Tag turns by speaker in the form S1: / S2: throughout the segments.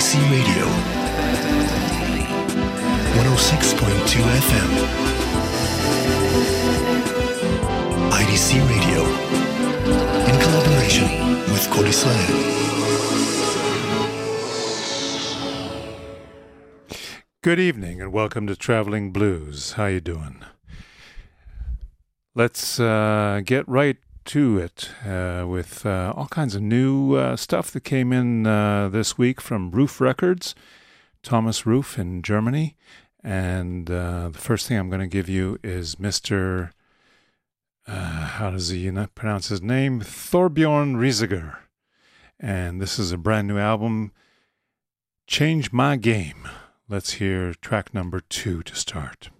S1: IDC Radio, 106.2 FM. IDC Radio, in collaboration with Kol
S2: Good evening and welcome to Traveling Blues. How you doing? Let's uh, get right to it uh, with uh, all kinds of new uh, stuff that came in uh, this week from Ruf Records, Thomas Ruf in Germany. And uh, the first thing I'm going to give you is Mr. how does he pronounce his name? Thorbjorn Risager. And this is a brand new album, Change My Game. Let's hear track number two to start.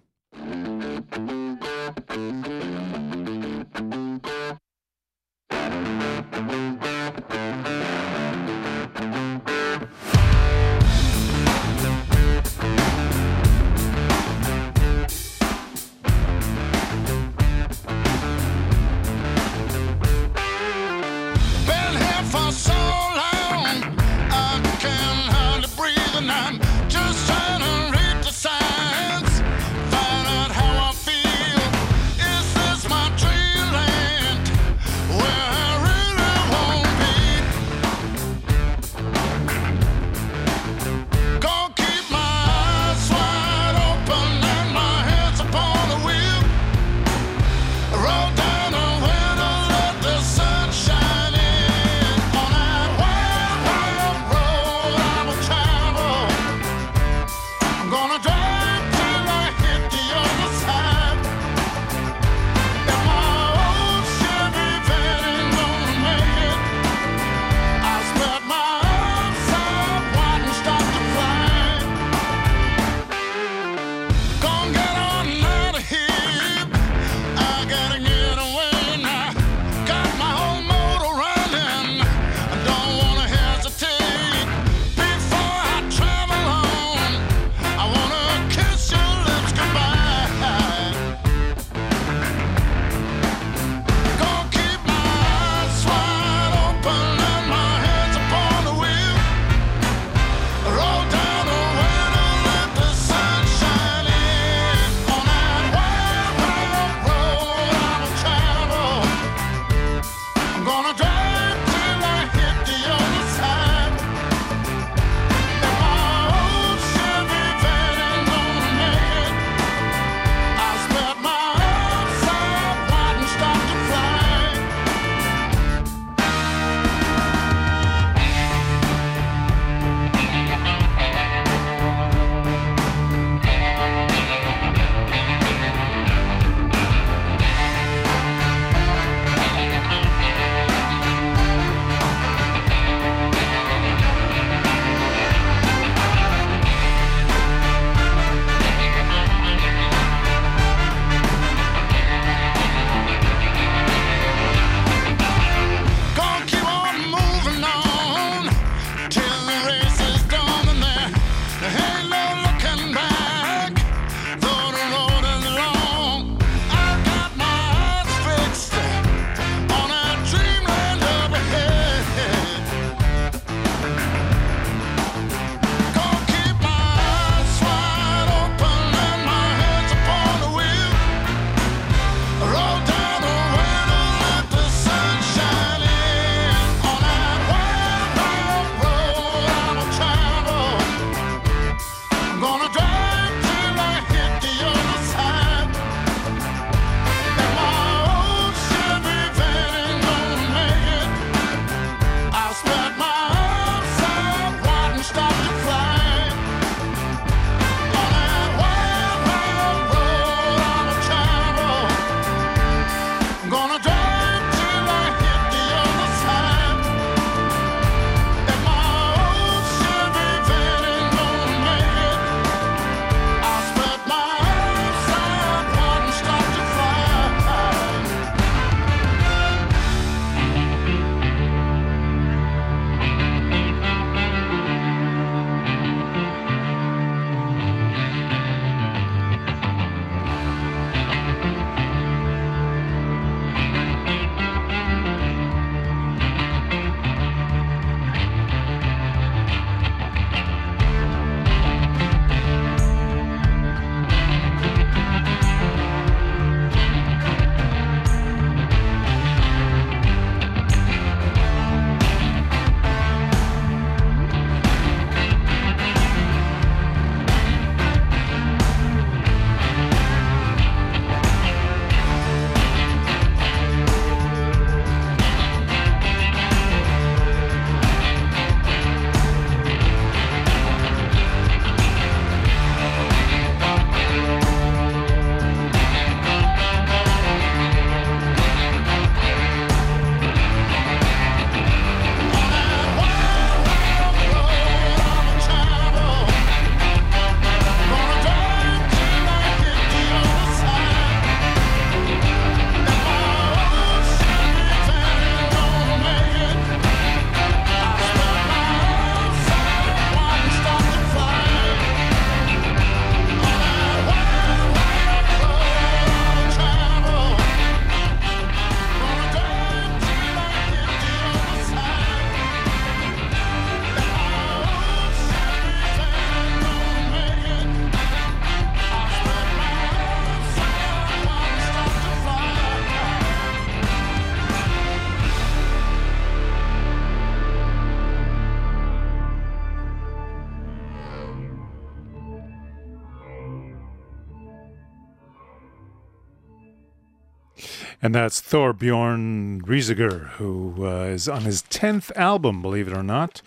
S3: And that's Thorbjorn Risager, who uh, is on his 10th album, believe it or not.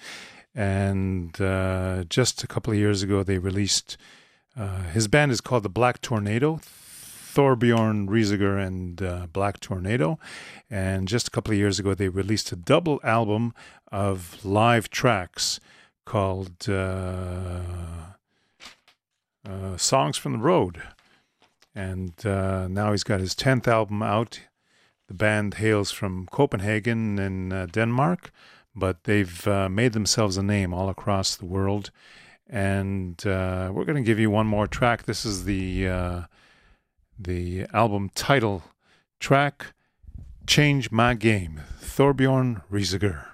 S3: And uh, just a couple of years ago, they released uh, his band is called the Black Tornado. Thorbjorn Risager and uh, Black Tornado. And just a couple of years ago, they released a double album of live tracks called uh, uh, Songs from the Road and uh, now he's got his 10th album out. The band hails from Copenhagen in uh, Denmark, but they've uh, made themselves a name all across the world. And uh, we're going to give you one more track. This is the uh, the album title track, "Change My Game." Thorbjorn Risager.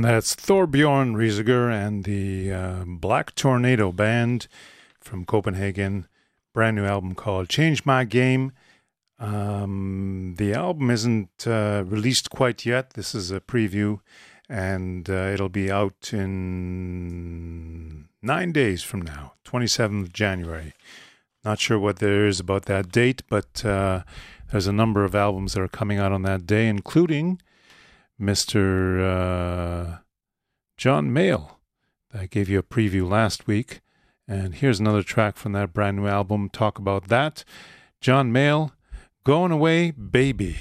S4: And that's Thorbjorn Risager and the uh, Black Tornado Band from Copenhagen. Brand new album called Change My Game. Um, the album isn't uh, released quite yet. This is a preview, and uh, it'll be out in nine days from now, 27th January. Not sure what there is about that date, but uh, there's a number of albums that are coming out on that day, including Mr. Uh, John Mayall. I gave you a preview last week. And here's another track from that brand new album. Talk about that. John Mayall, Going Away Baby.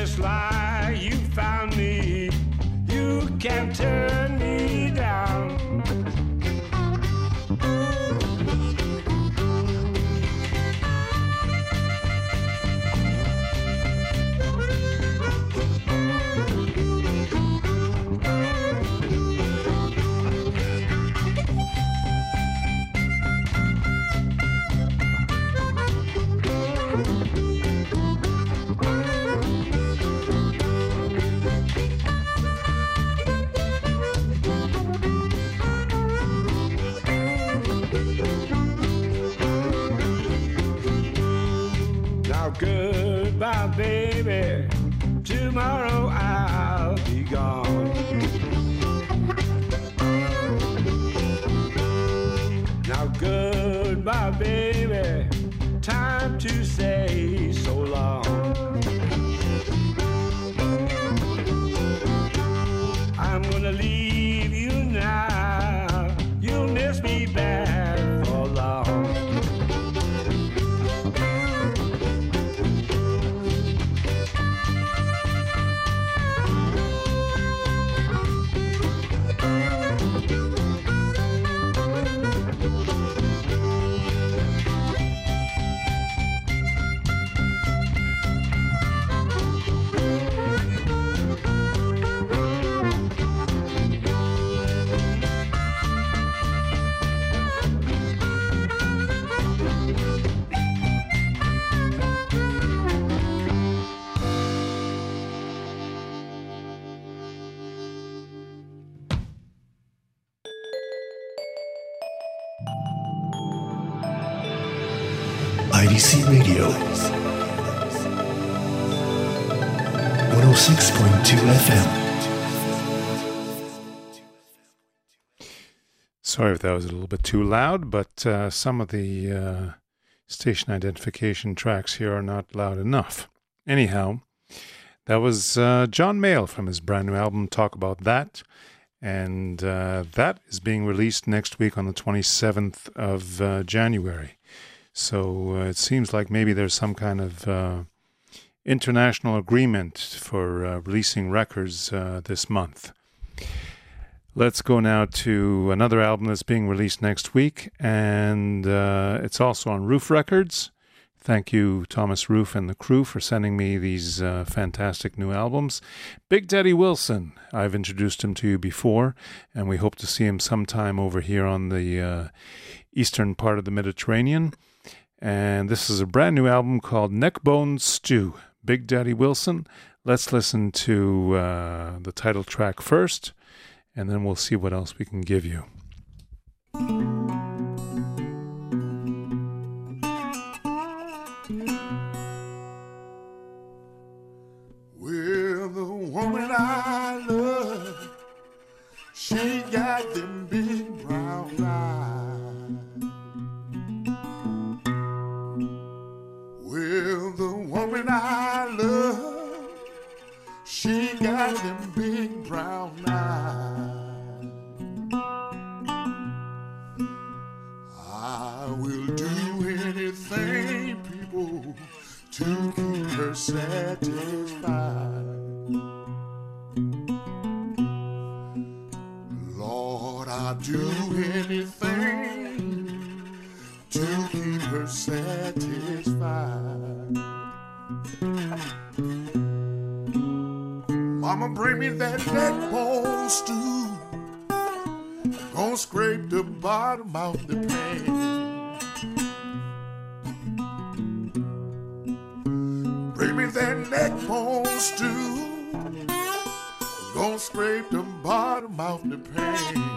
S4: just like you found me. You can't tell.
S1: IDC Radio 106.2 FM.
S4: Sorry if that was a little bit too loud, but uh, some of the uh, station identification tracks here are not loud enough. Anyhow, that was uh, John Mayall from his brand new album, Talk About That.
S2: And uh, that is being released next week on the 27th of uh, January. So uh, it seems like maybe there's some kind of uh, international agreement for uh, releasing records uh, this month. Let's go now to another album that's being released next week, and it's also on Ruf Records. Thank you, Thomas Ruf and the crew, for sending me these uh, fantastic new albums. Big Daddy Wilson, I've introduced him to you before, and we hope to see him sometime over here on the uh, eastern part of the Mediterranean. And this is a brand new album called Neckbone Stew. Big Daddy Wilson. Let's listen to uh, the title track first, and then we'll see what else we can give you.
S5: Well, the woman I love. She got them woman I love, she got them big brown eyes. I will do anything, people, to keep her satisfied. That bone stew. Gonna scrape the bottom of the pan. Bring me that neck bone stew. Gonna scrape the bottom of the pan.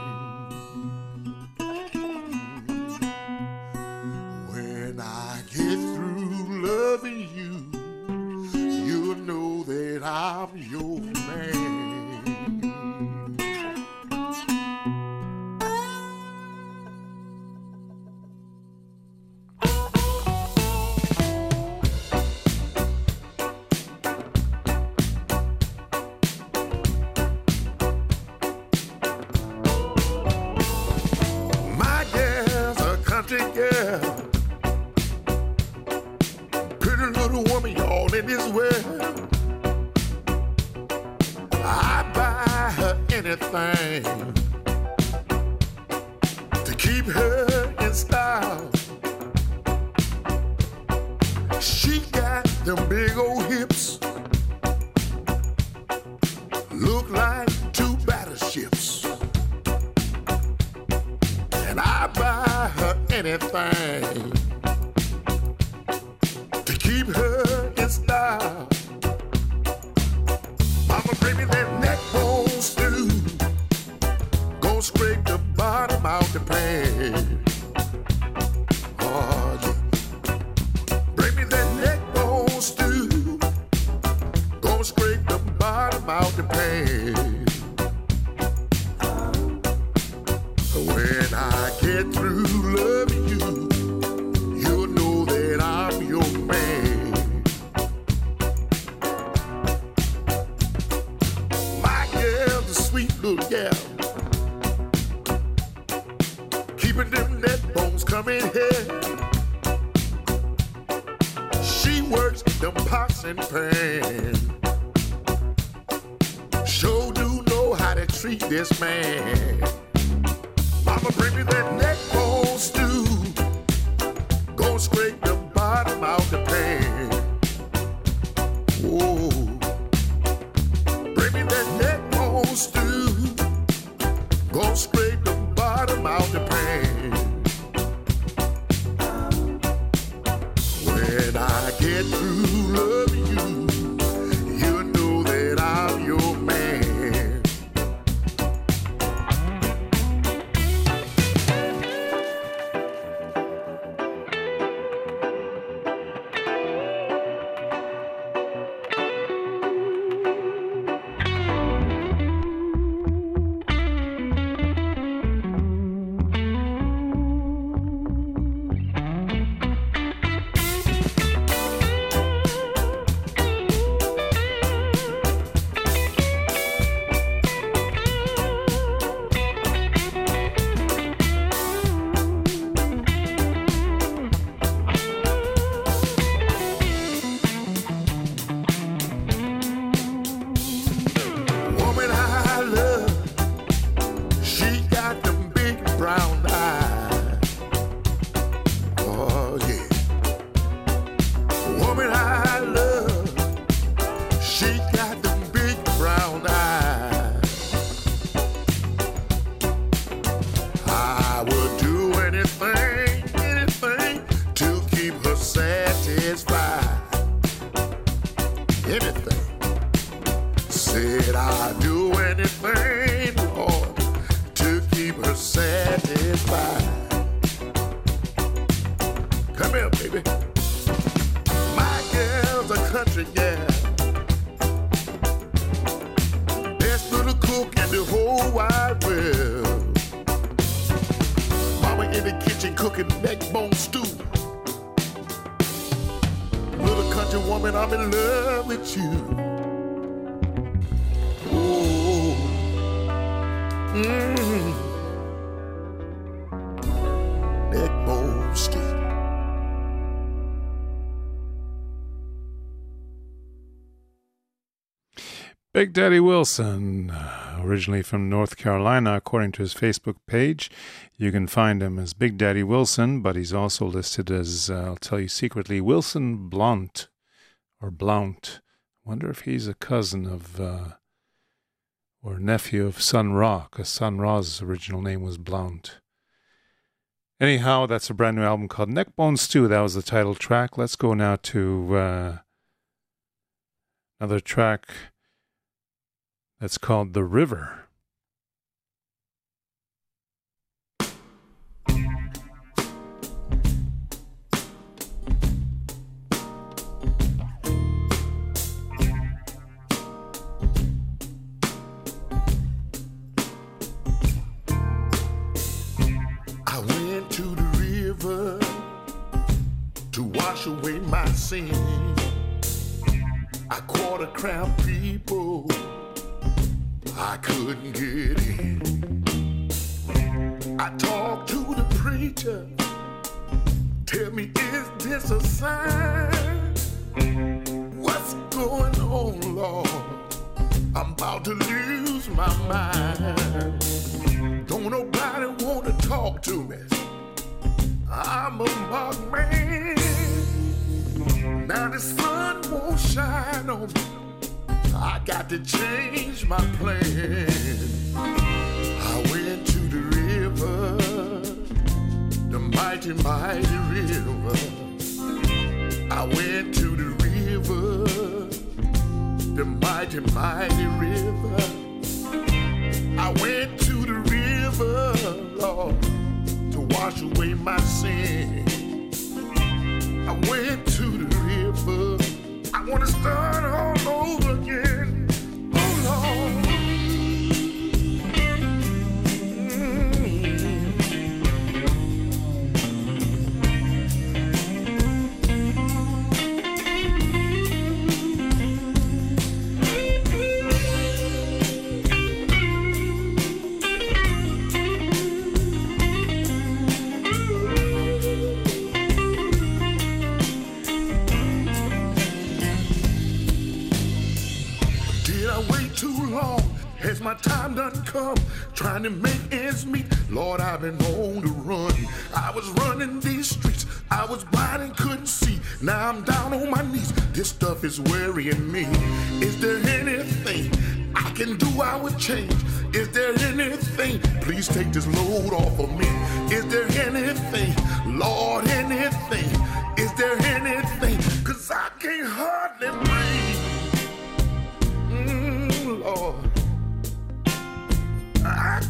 S2: Wilson, uh, originally from North Carolina, according to his Facebook page. You can find him as Big Daddy Wilson, but he's also listed as, uh, I'll tell you secretly, Wilson Blount or Blount. Wonder if he's a cousin of uh, or nephew of Sun Ra, because Sun Ra's original name was Blount. Anyhow, that's a brand new album called Neckbone Stew. That was the title track. Let's go now to uh, another track that's called The River.
S5: My time done come? Trying to make ends meet. Lord, I've been on the run. I was running these streets. I was blind and couldn't see. Now I'm down on my knees. This stuff is worrying me. Is there anything I can do? I would change. Is there anything? Please take this load off of me. Is there anything? Lord, anything? Is there anything? Cause I can't hardly breathe.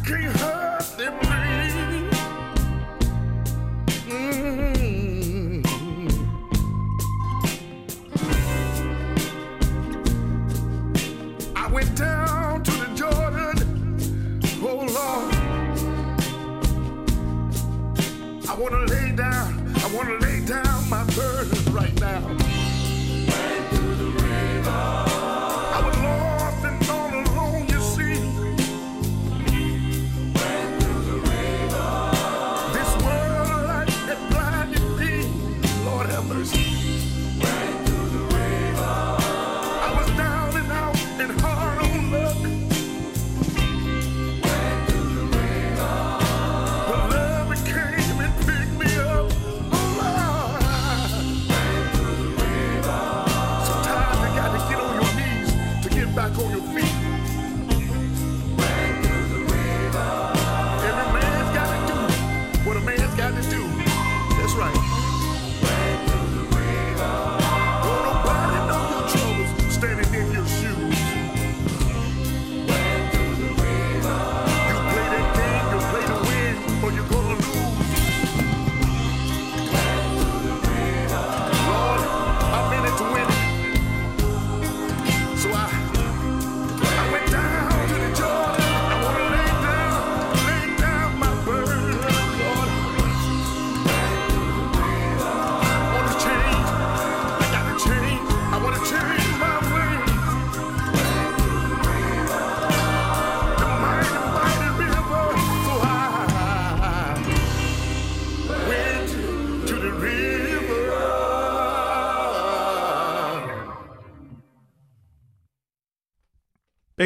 S5: Can't hardly breathe.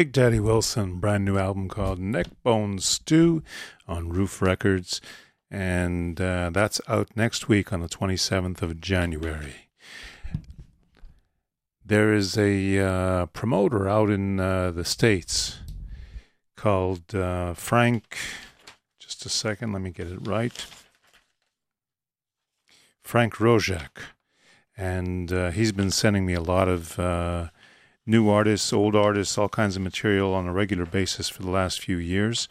S2: Big Daddy Wilson, brand new album called Neckbone Stew on Ruf Records. And uh, that's out next week on the 27th of January. There is a uh, promoter out in uh, the States called uh, Frank. Just a second, let me get it right. Frank Roszak. And uh, he's been sending me a lot of uh, new artists, old artists, all kinds of material on a regular basis for the last few years.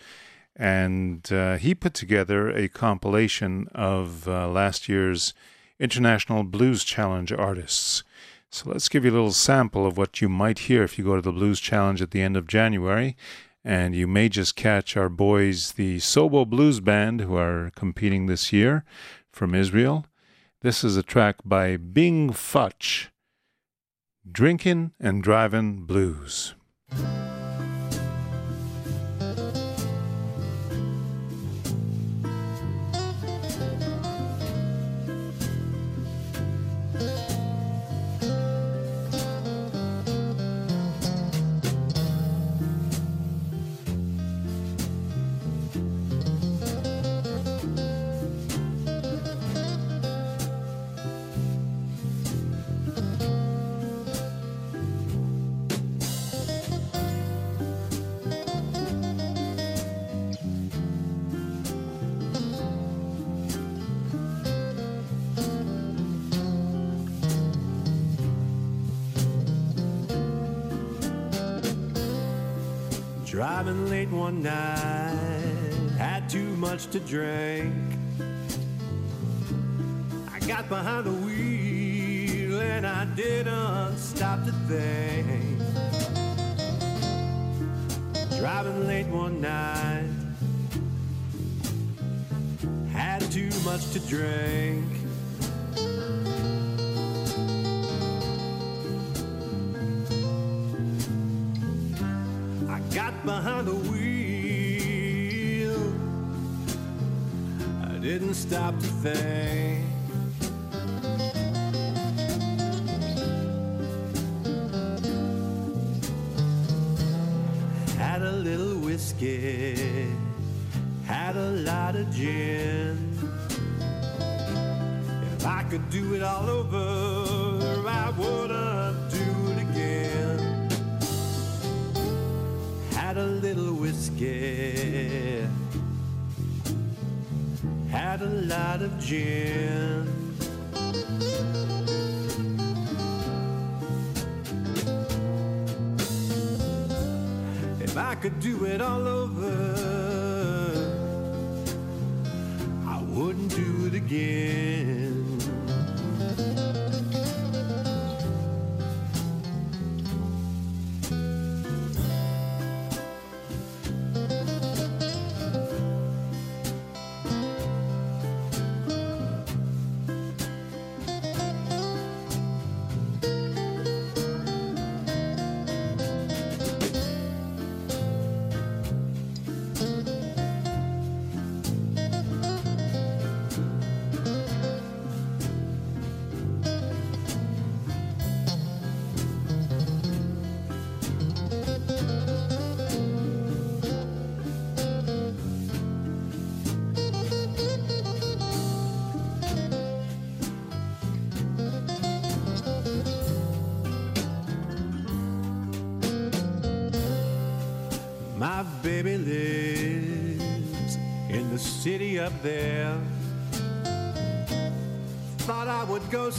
S2: And uh, he put together a compilation of uh, last year's International Blues Challenge artists. So let's give you a little sample of what you might hear if you go to the Blues Challenge at the end of January. And you may just catch our boys, the Sobo Blues Band, who are competing this year from Israel. This is a track by Bing Futch, Drinking and Driving Blues.
S6: Driving late one night, had too much to drink. I got behind the wheel and I didn't stop to think. Driving late one night, had too much to drink. Stop to think. Gin. If I could do it all over, I wouldn't do it again.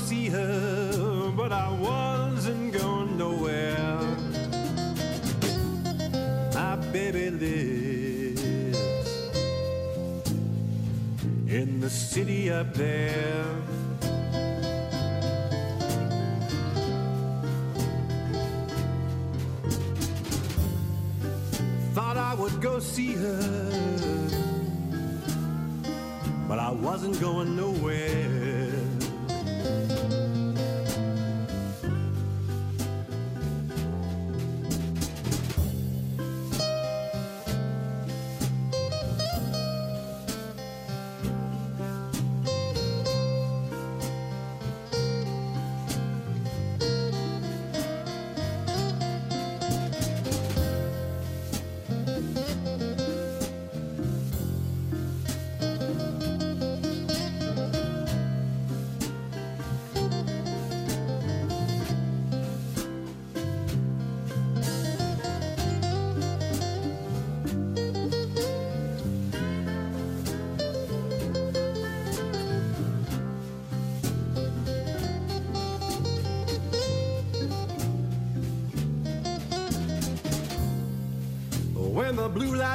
S6: See her,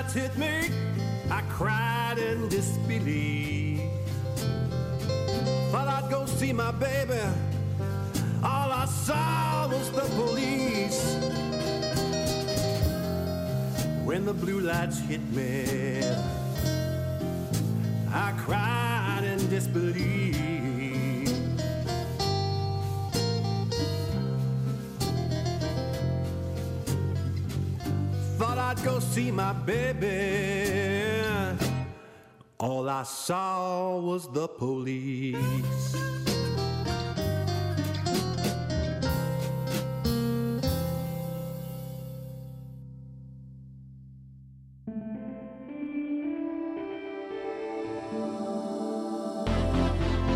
S6: lights hit me, I cried in disbelief. Thought I'd go see my baby. All I saw was the police. When the blue lights hit me, see my baby. All I saw was the police.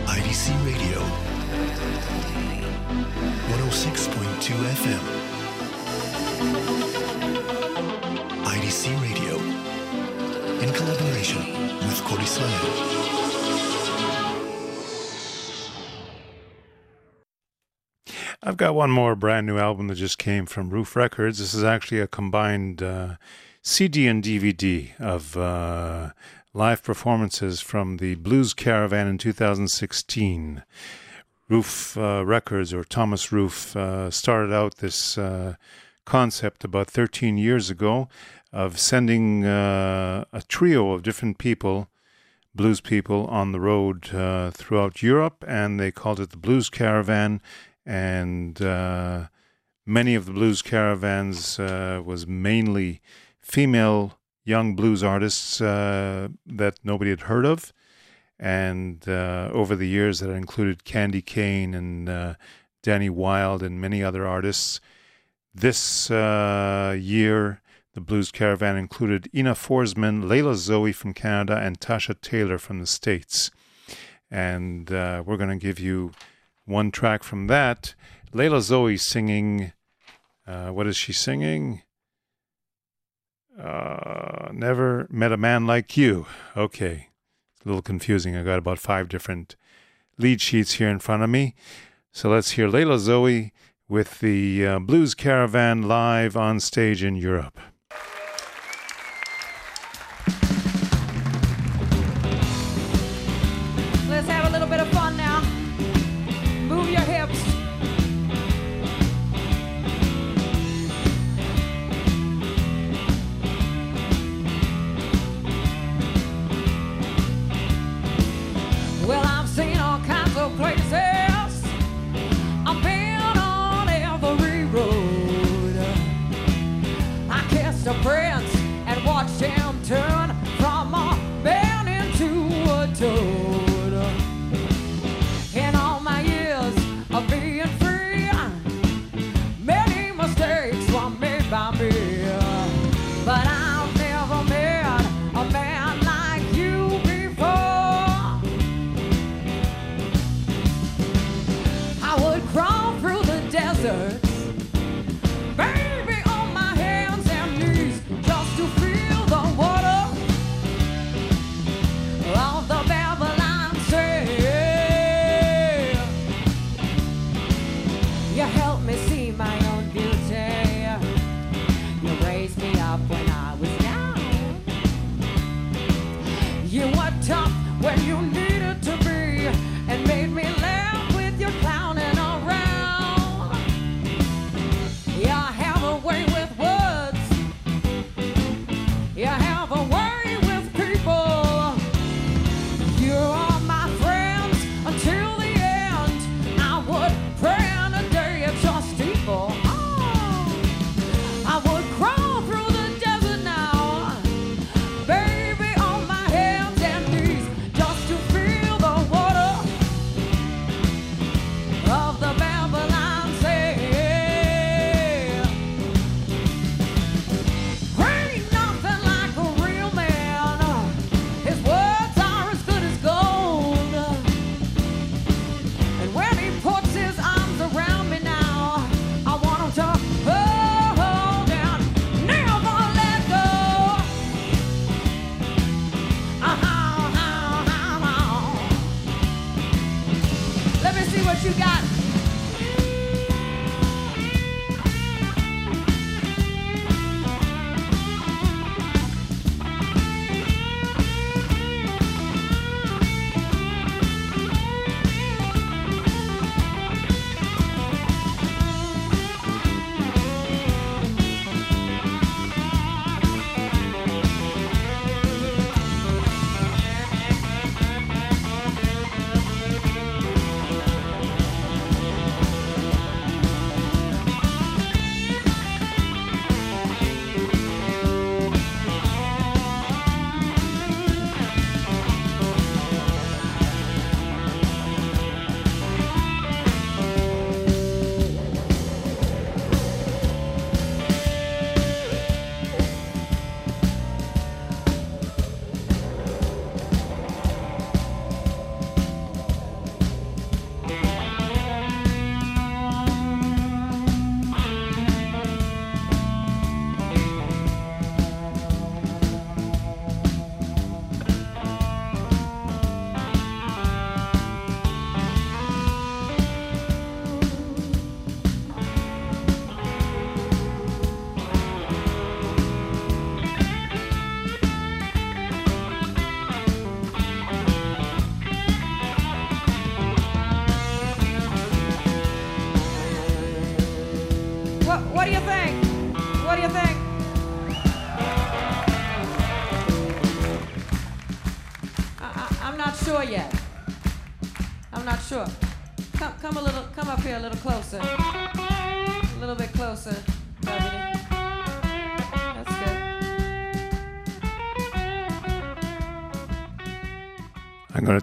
S1: IDC Radio 106.2 FM.
S7: I've got one more brand new album that just came from Ruf Records. This is actually a combined uh, CD and DVD of uh, live performances from the Blues Caravan in 2016. Ruf uh, Records, or Thomas Ruf, uh, started out this uh, concept about 13 years ago of sending uh, a trio of different people blues people on the road uh, throughout Europe, and they called it the Blues Caravan. And uh, many of the blues caravans uh, was mainly female young blues artists uh, that nobody had heard of. And uh, over the years, that included Candy Kane and uh, Dani Wilde and many other artists. This uh, year, the Blues Caravan included Ina Forsman, Layla Zoe from Canada, and Tasha Taylor from the States. And we're going to give you one track from that. Layla Zoe singing, uh, what is she singing? Uh, never met a man like you. Okay, it's a little confusing. I got about five different lead sheets here in front of me. So let's hear Layla Zoe with the uh, Blues Caravan live on stage in Europe.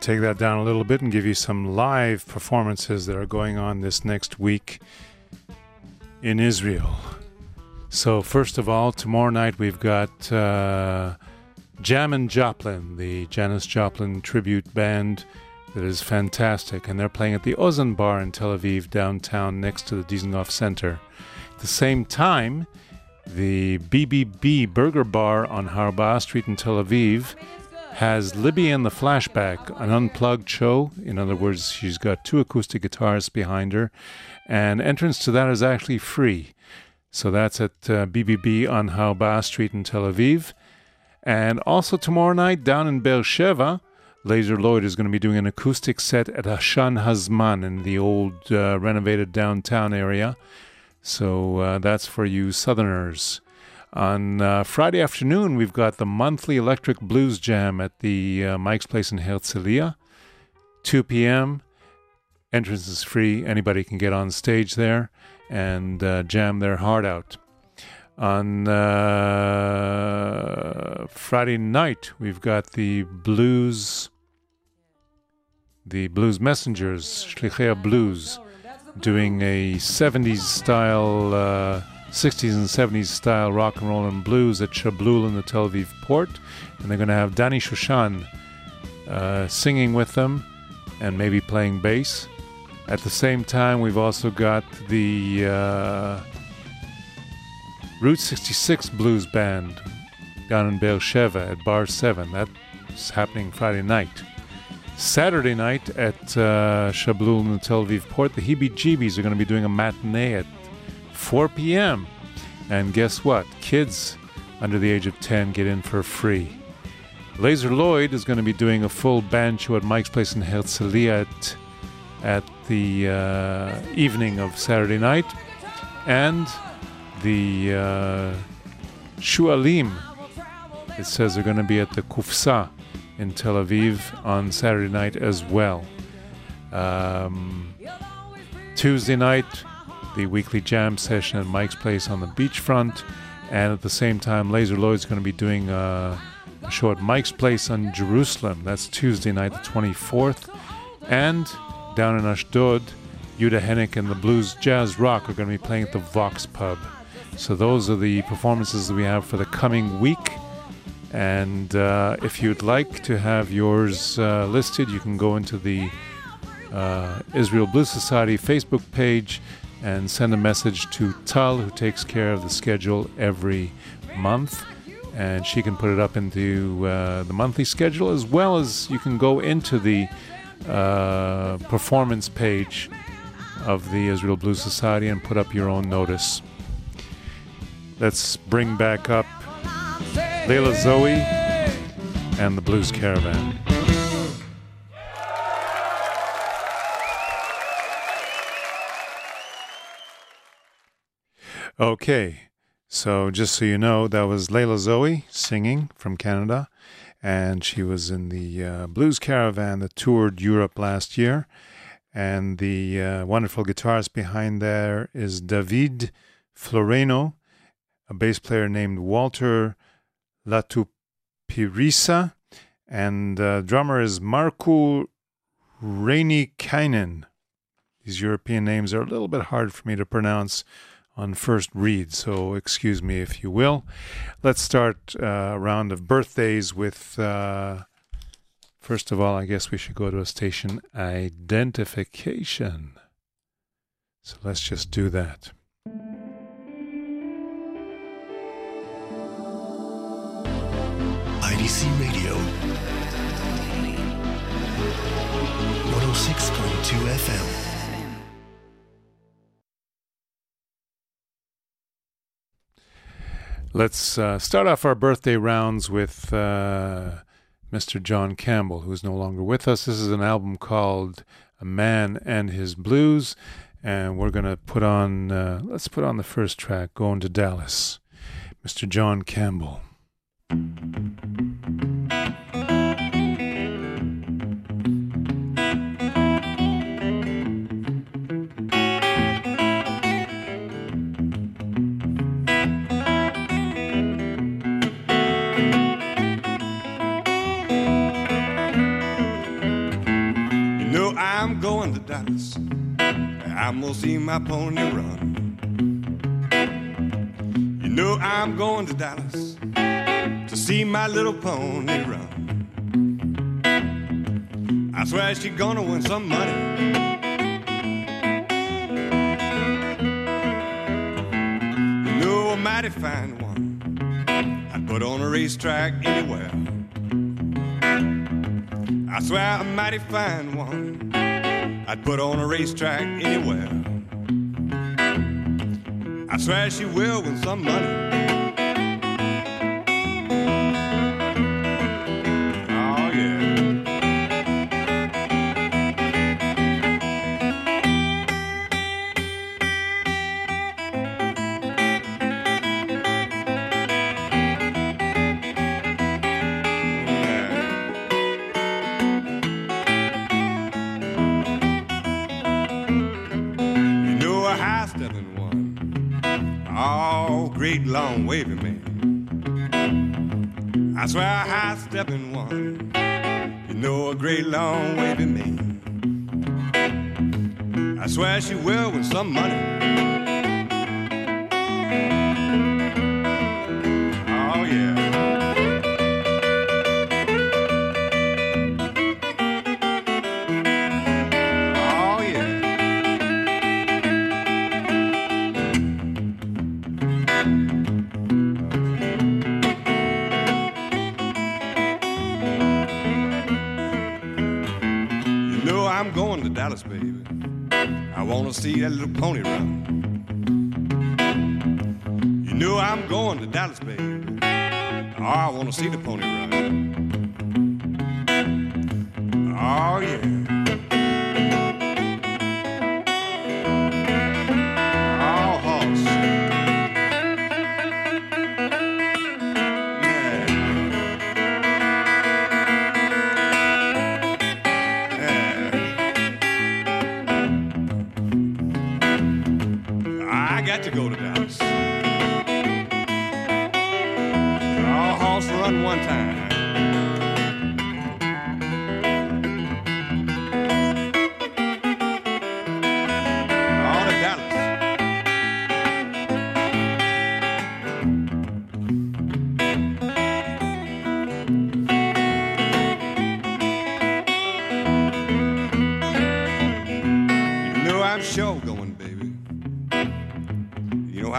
S2: Take that down a little bit and give you some live performances that are going on this next week in Israel. So, first of all, tomorrow night we've got uh, Jam and Joplin, the Janis Joplin tribute band that is fantastic, and they're playing at the Ozen Bar in Tel Aviv, downtown, next to the Dizengoff Center. At the same time, the BBB Burger Bar on Harbah Street in Tel Aviv has Libby and the Flashback, an unplugged show. In other words, she's got two acoustic guitars behind her, and entrance to that is actually free. So that's at uh, BBB on Harbah Street in Tel Aviv. And also tomorrow night down in Beersheba, Lazer Lloyd is going to be doing an acoustic set at Hashan Hazman in the old uh, renovated downtown area. So uh, that's for you Southerners. On uh, Friday afternoon, we've got the monthly Electric Blues Jam at the uh, Mike's Place in Herzliya, 2 p.m. Entrance is free. Anybody can get on stage there and uh, jam their heart out. On uh, Friday night, we've got the blues, the Blues Messengers, Shlichei Blues, doing a 70s style, uh, 60s and 70s style rock and roll and blues at Shablul in the Tel Aviv port. And they're going to have Danny Shoshan uh, singing with them and maybe playing bass. At the same time, we've also got the uh, Route 66 Blues Band down in Beersheba at Bar 7. That's happening Friday night. Saturday night at uh, Shablul in the Tel Aviv port, the Heebie Jeebies are going to be doing a matinee at 4 p.m. And guess what? Kids under the age of 10 get in for free. Lazer Lloyd is going to be doing a full band show at Mike's Place in Herzliya at, at the uh, evening of Saturday night. And the uh, Shualim, it says they're going to be at the Kufsa in Tel Aviv on Saturday night as well. Um, Tuesday night, the weekly jam session at Mike's Place on the beachfront. And at the same time, Lazer Lloyd's going to be doing uh, a show at Mike's Place on Jerusalem. That's Tuesday night, the 24th. And down in Ashdod, Yuda Hennick and the Blues Jazz Rock are going to be playing at the Vox Pub. So those are the performances that we have for the coming week. And uh, if you'd like to have yours uh, listed, you can go into the uh, Israel Blues Society Facebook page and send a message to Tal, who takes care of the schedule every month. And she can put it up into uh, the monthly schedule, as well as you can go into the uh, performance page of the Israel Blues Society and put up your own notice. Let's bring back up Layla Zoe and the Blues Caravan. Okay, so just so you know, that was Layla Zoe singing from Canada, and she was in the uh, Blues Caravan that toured Europe last year. And the uh, wonderful guitarist behind there is David Floreno, a bass player named Walter Latupeirissa, and uh, drummer is Markku Reinikainen. These European names are a little bit hard for me to pronounce on first read, so excuse me if you will. Let's start uh, a round of birthdays with. Uh, first of all, I guess we should go to a station identification. So let's just do that.
S1: IDC Radio 106.2 FM.
S2: Let's uh, start off our birthday rounds with uh, Mr. John Campbell, who is no longer with us. This is an album called A Man and His Blues, and we're going to put on, uh, let's put on the first track, Going to Dallas. Mr. John Campbell.
S3: I'm gonna see my pony run. You know I'm going to Dallas to see my little pony run. I swear she's gonna win some money. You know a mighty fine one. I'd put on a racetrack anywhere. I swear a mighty fine one. I'd put on a racetrack anywhere. I swear she will win some money.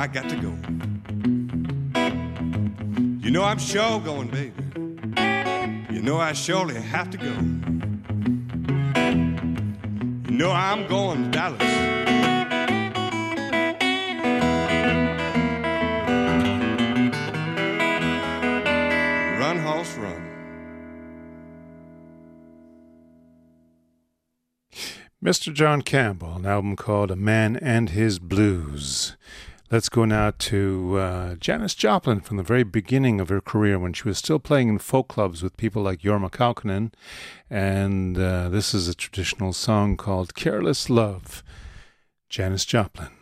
S3: I got to go. You know I'm sure going, baby. You know I surely have to go. You know I'm going to Dallas. Run, horse, run.
S2: Mr. John Campbell, an album called A Man and His Blues. Let's go now to uh, Janis Joplin from the very beginning of her career when she was still playing in folk clubs with people like Jorma Kaukonen. And uh, this is a traditional song called Careless Love. Janis Joplin.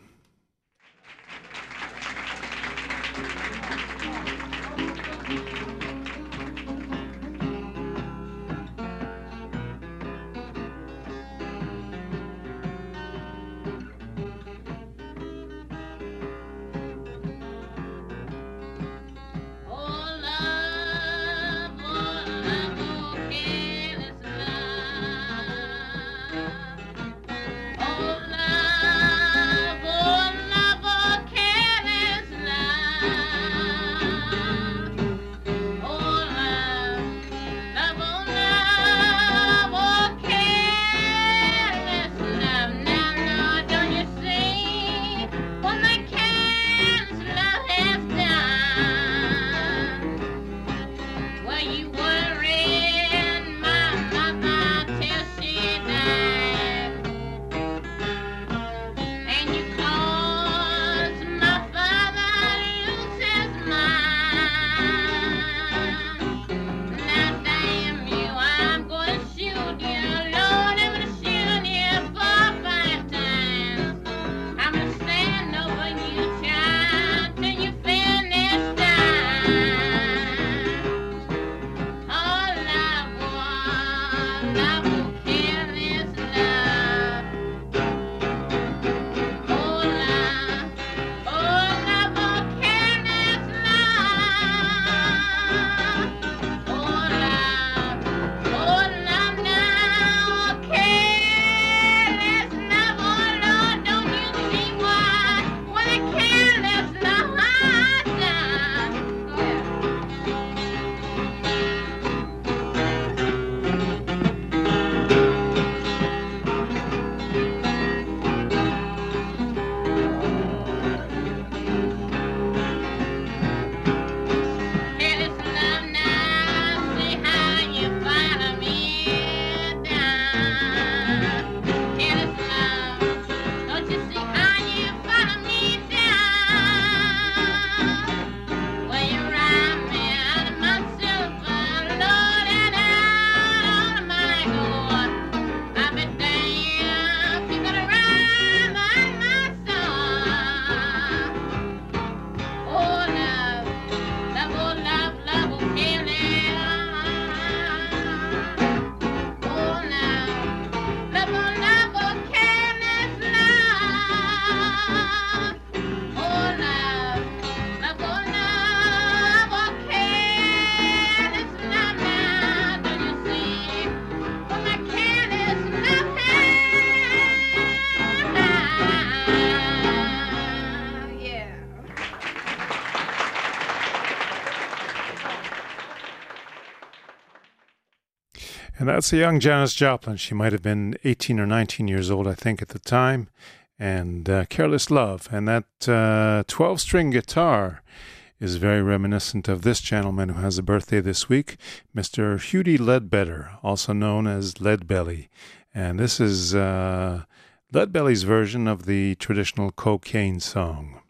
S2: That's a young Janis Joplin. She might have been 18 or 19 years old, I think, at the time. And uh, Careless Love. And that 12 uh, string guitar is very reminiscent of this gentleman who has a birthday this week, Mr. Huddie Ledbetter, also known as Leadbelly. And this is uh, Leadbelly's version of the traditional cocaine song.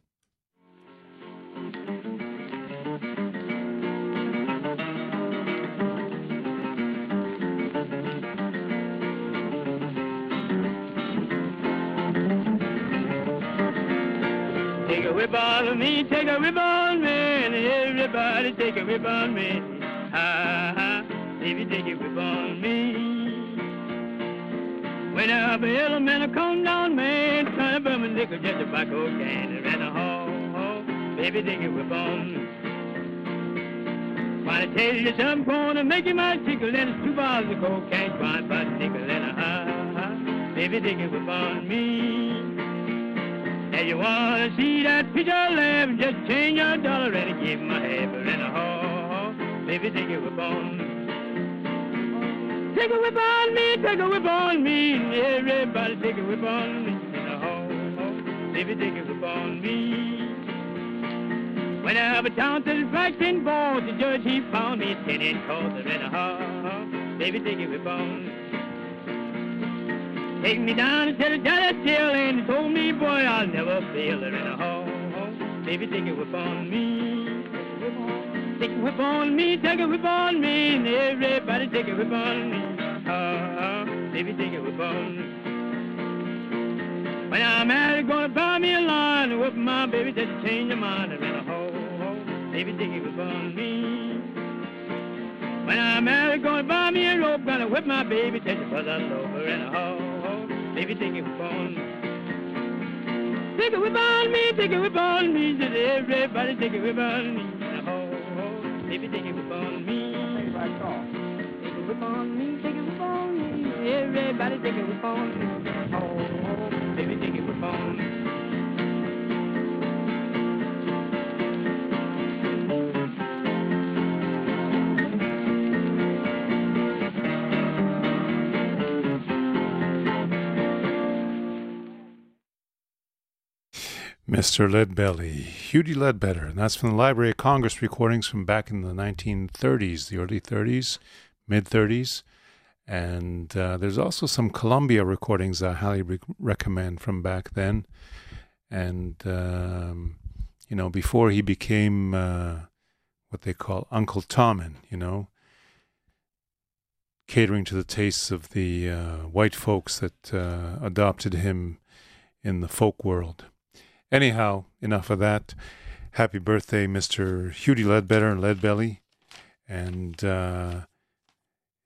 S8: Me, take a whip on me, everybody take a whip on me. Ha ha, baby, take a whip on me. When I be elemental come down, man, trying to burn my nickel just a tobacco can and ran a ho, baby, take a whip on me. Wanna tell you something, gonna make you my tickle, and it's two bars of cocaine, trying by nickel and a ha ha, baby, take a whip on me. Now you wanna see that picture laugh, just change your dollar and give my half and a ho, baby, take a whip on. Take a whip on me, take a whip on me, everybody take a whip on me, and a ho, baby, take a whip on me. When I have a to vaccine board, the judge he found me ten in court and a ho, baby, take a whip on me. Take me down and tell the judge still and he told me, boy, I'll never fail her in a ho, ho. Baby, take a whip on me. Take a whip on me, take a whip on me, and everybody take a whip on me. Ha, baby, take a whip on me. When I'm married, gonna buy me a line and whip my baby just to change your mind and in a ho, ho. Baby, take a whip on me. When I'm married, gonna buy me a rope, gonna whip my baby just to put over in a ho, ho. Baby, take a whip on me. Take a whip on me, take a whip on me, just everybody take a whip on me. Ho, ho, baby, take a whip on me. Take a whip on me, take a whip on me, everybody take a whip on me. Ho,
S2: Mr. Leadbelly, Huddie Ledbetter, and that's from the Library of Congress recordings from back in the 1930s, the early 30s, mid 30s. And uh, there's also some Columbia recordings I highly re- recommend from back then. And, um, you know, before he became uh, what they call Uncle Tommen, you know, catering to the tastes of the uh, white folks that uh, adopted him in the folk world. Anyhow, enough of that. Happy birthday, Mr. Huddie Ledbetter and Leadbelly. And uh,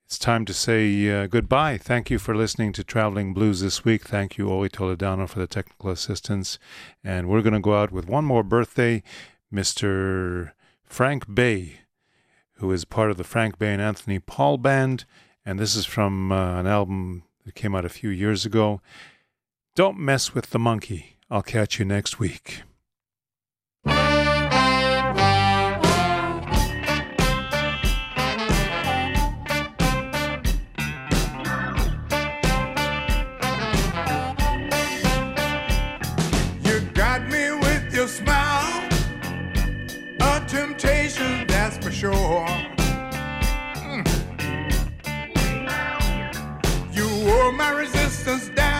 S2: it's time to say uh, goodbye. Thank you for listening to Traveling Blues this week. Thank you, Oli Toledano, for the technical assistance. And we're going to go out with one more birthday, Mr. Frank Bey, who is part of the Frank Bey and Anthony Paule Band. And this is from uh, an album that came out a few years ago. Don't Mess with the Monkey. I'll catch you next week.
S5: smile, a temptation that's for sure. Mm. You wore my resistance down.